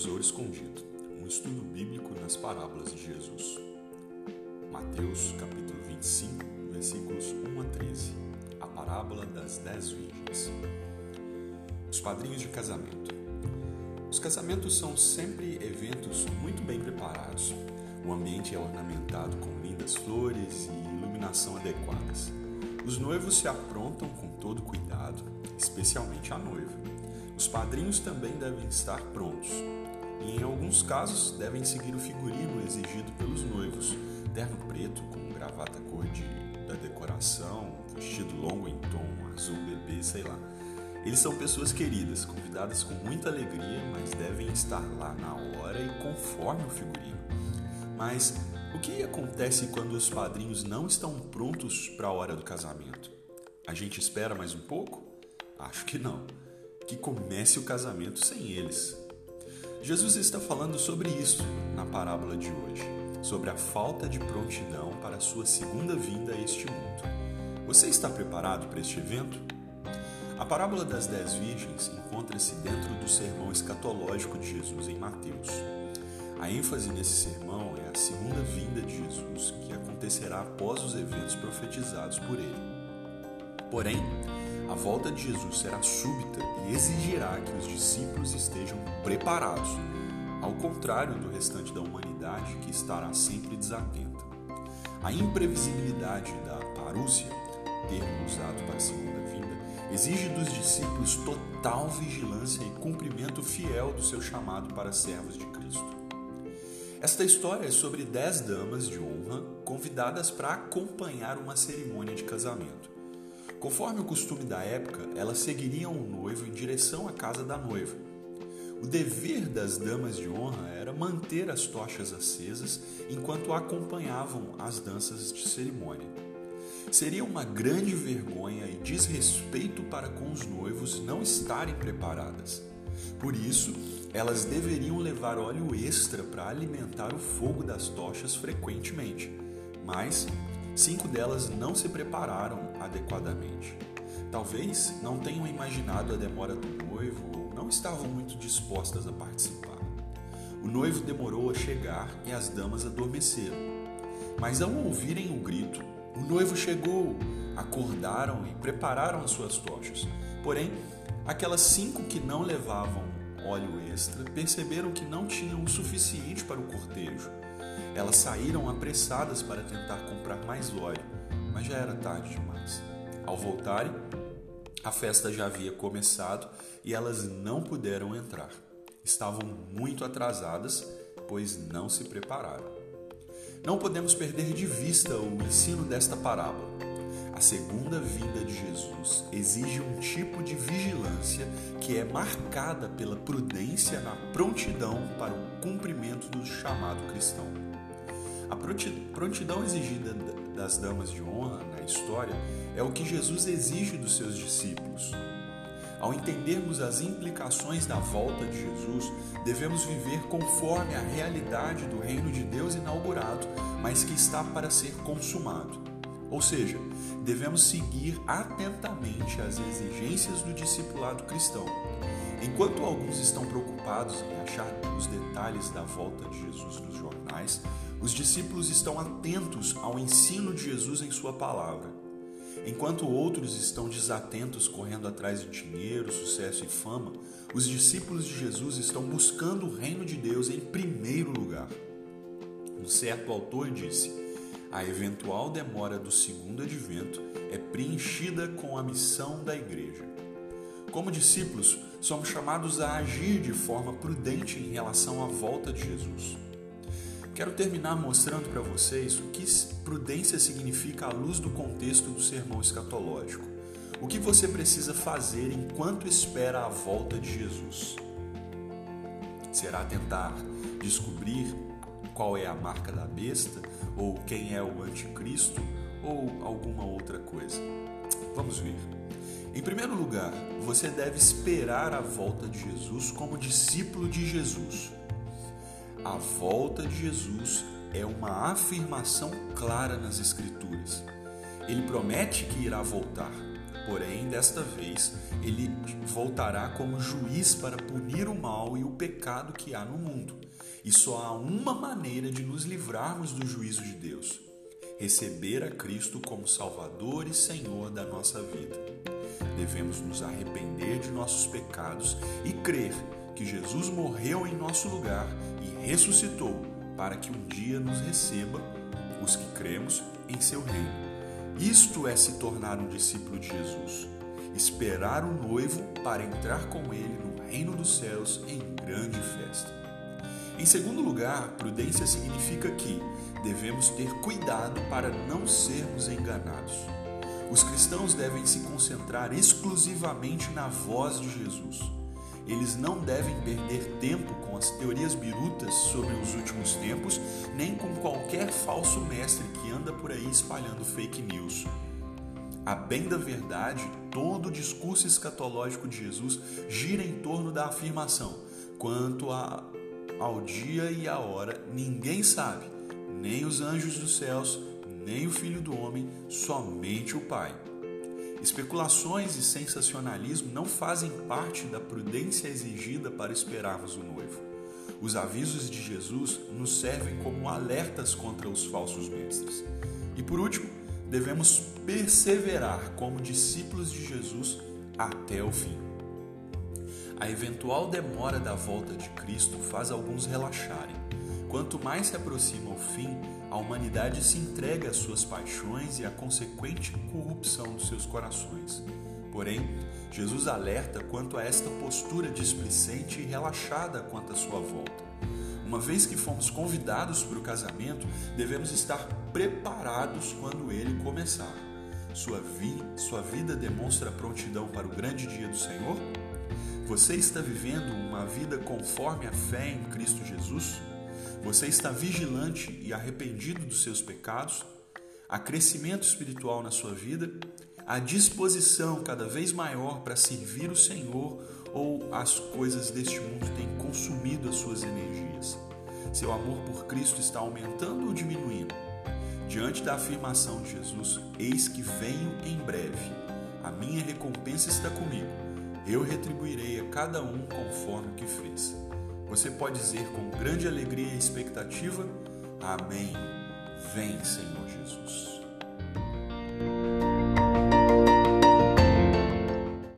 Tesouro Escondido, um estudo bíblico nas parábolas de Jesus. Mateus, capítulo 25, versículos 1 a 13. A parábola das dez virgens. Os padrinhos de casamento. Os casamentos são sempre eventos muito bem preparados. O ambiente é ornamentado com lindas flores e iluminação adequadas. Os noivos se aprontam com todo cuidado, especialmente a noiva. Os padrinhos também devem estar prontos. E em alguns casos devem seguir o figurino exigido pelos noivos: terno preto com gravata cor de, da decoração, vestido longo em tom azul bebê, sei lá. Eles são pessoas queridas, convidadas com muita alegria, mas devem estar lá na hora e conforme o figurino. Mas o que acontece quando os padrinhos não estão prontos para a hora do casamento? A gente espera mais um pouco? Acho que não. Que comece o casamento sem eles. Jesus está falando sobre isso na parábola de hoje, sobre a falta de prontidão para a sua segunda vinda a este mundo. Você está preparado para este evento? A parábola das dez virgens encontra-se dentro do sermão escatológico de Jesus em Mateus. A ênfase nesse sermão é a segunda vinda de Jesus, que acontecerá após os eventos profetizados por ele. Porém, a volta de Jesus será súbita e exigirá que os discípulos estejam preparados, ao contrário do restante da humanidade que estará sempre desatenta. A imprevisibilidade da parúcia, termo usado para a segunda vinda, exige dos discípulos total vigilância e cumprimento fiel do seu chamado para servos de Cristo. Esta história é sobre dez damas de honra convidadas para acompanhar uma cerimônia de casamento. Conforme o costume da época, elas seguiriam o noivo em direção à casa da noiva. O dever das damas de honra era manter as tochas acesas enquanto acompanhavam as danças de cerimônia. Seria uma grande vergonha e desrespeito para com os noivos não estarem preparadas. Por isso, elas deveriam levar óleo extra para alimentar o fogo das tochas frequentemente, mas cinco delas não se prepararam adequadamente. Talvez não tenham imaginado a demora do noivo ou não estavam muito dispostas a participar. O noivo demorou a chegar e as damas adormeceram. Mas ao ouvirem o grito, o noivo chegou, acordaram e prepararam as suas tochas. Porém, aquelas cinco que não levavam óleo extra perceberam que não tinham o suficiente para o cortejo. Elas saíram apressadas para tentar comprar mais óleo, mas já era tarde demais. Ao voltarem, a festa já havia começado e elas não puderam entrar. Estavam muito atrasadas, pois não se prepararam. Não podemos perder de vista o ensino desta parábola. A segunda vinda de Jesus exige um tipo de vigilância que é marcada pela prudência na prontidão para o cumprimento do chamado cristão. A prontidão exigida das damas de honra na história é o que Jesus exige dos seus discípulos. Ao entendermos as implicações da volta de Jesus, devemos viver conforme a realidade do reino de Deus inaugurado, mas que está para ser consumado. Ou seja, devemos seguir atentamente as exigências do discipulado cristão. Enquanto alguns estão preocupados em achar os detalhes da volta de Jesus nos jornais, os discípulos estão atentos ao ensino de Jesus em Sua palavra. Enquanto outros estão desatentos correndo atrás de dinheiro, sucesso e fama, os discípulos de Jesus estão buscando o reino de Deus em primeiro lugar. Um certo autor disse: a eventual demora do segundo advento é preenchida com a missão da igreja. Como discípulos, somos chamados a agir de forma prudente em relação à volta de Jesus. Quero terminar mostrando para vocês o que prudência significa à luz do contexto do sermão escatológico. O que você precisa fazer enquanto espera a volta de Jesus? Será tentar descobrir qual é a marca da besta, ou quem é o anticristo, ou alguma outra coisa. Vamos ver. Em primeiro lugar, você deve esperar a volta de Jesus como discípulo de Jesus. A volta de Jesus é uma afirmação clara nas Escrituras. Ele promete que irá voltar, Porém, desta vez, ele voltará como juiz para punir o mal e o pecado que há no mundo. E só há uma maneira de nos livrarmos do juízo de Deus: receber a Cristo como Salvador e Senhor da nossa vida. Devemos nos arrepender de nossos pecados e crer que Jesus morreu em nosso lugar e ressuscitou para que um dia nos receba, os que cremos, em seu reino. Isto é se tornar um discípulo de Jesus, esperar o noivo para entrar com ele no reino dos céus em grande festa. Em segundo lugar, prudência significa que devemos ter cuidado para não sermos enganados. Os cristãos devem se concentrar exclusivamente na voz de Jesus. Eles não devem perder tempo com as teorias birutas sobre os últimos tempos, nem com qualquer falso mestre que anda por aí espalhando fake news. A bem da verdade, todo o discurso escatológico de Jesus gira em torno da afirmação: quanto a, ao dia e à hora, ninguém sabe, nem os anjos dos céus, nem o Filho do Homem, somente o Pai. Especulações e sensacionalismo não fazem parte da prudência exigida para esperarmos o noivo. Os avisos de Jesus nos servem como alertas contra os falsos mestres. E por último, devemos perseverar como discípulos de Jesus até o fim. A eventual demora da volta de Cristo faz alguns relaxarem. Quanto mais se aproxima o fim, a humanidade se entrega às suas paixões e à consequente corrupção dos seus corações. Porém, Jesus alerta quanto a esta postura displicente e relaxada quanto à sua volta. Uma vez que fomos convidados para o casamento, devemos estar preparados quando ele começar. Sua, vi, sua vida demonstra prontidão para o grande dia do Senhor? Você está vivendo uma vida conforme a fé em Cristo Jesus? Você está vigilante e arrependido dos seus pecados? Há crescimento espiritual na sua vida? Há disposição cada vez maior para servir o Senhor ou as coisas deste mundo têm consumido as suas energias? Seu amor por Cristo está aumentando ou diminuindo? Diante da afirmação de Jesus, eis que venho em breve. A minha recompensa está comigo. Eu retribuirei a cada um conforme o que fez você pode dizer com grande alegria e expectativa: Amém. Vem, Senhor Jesus.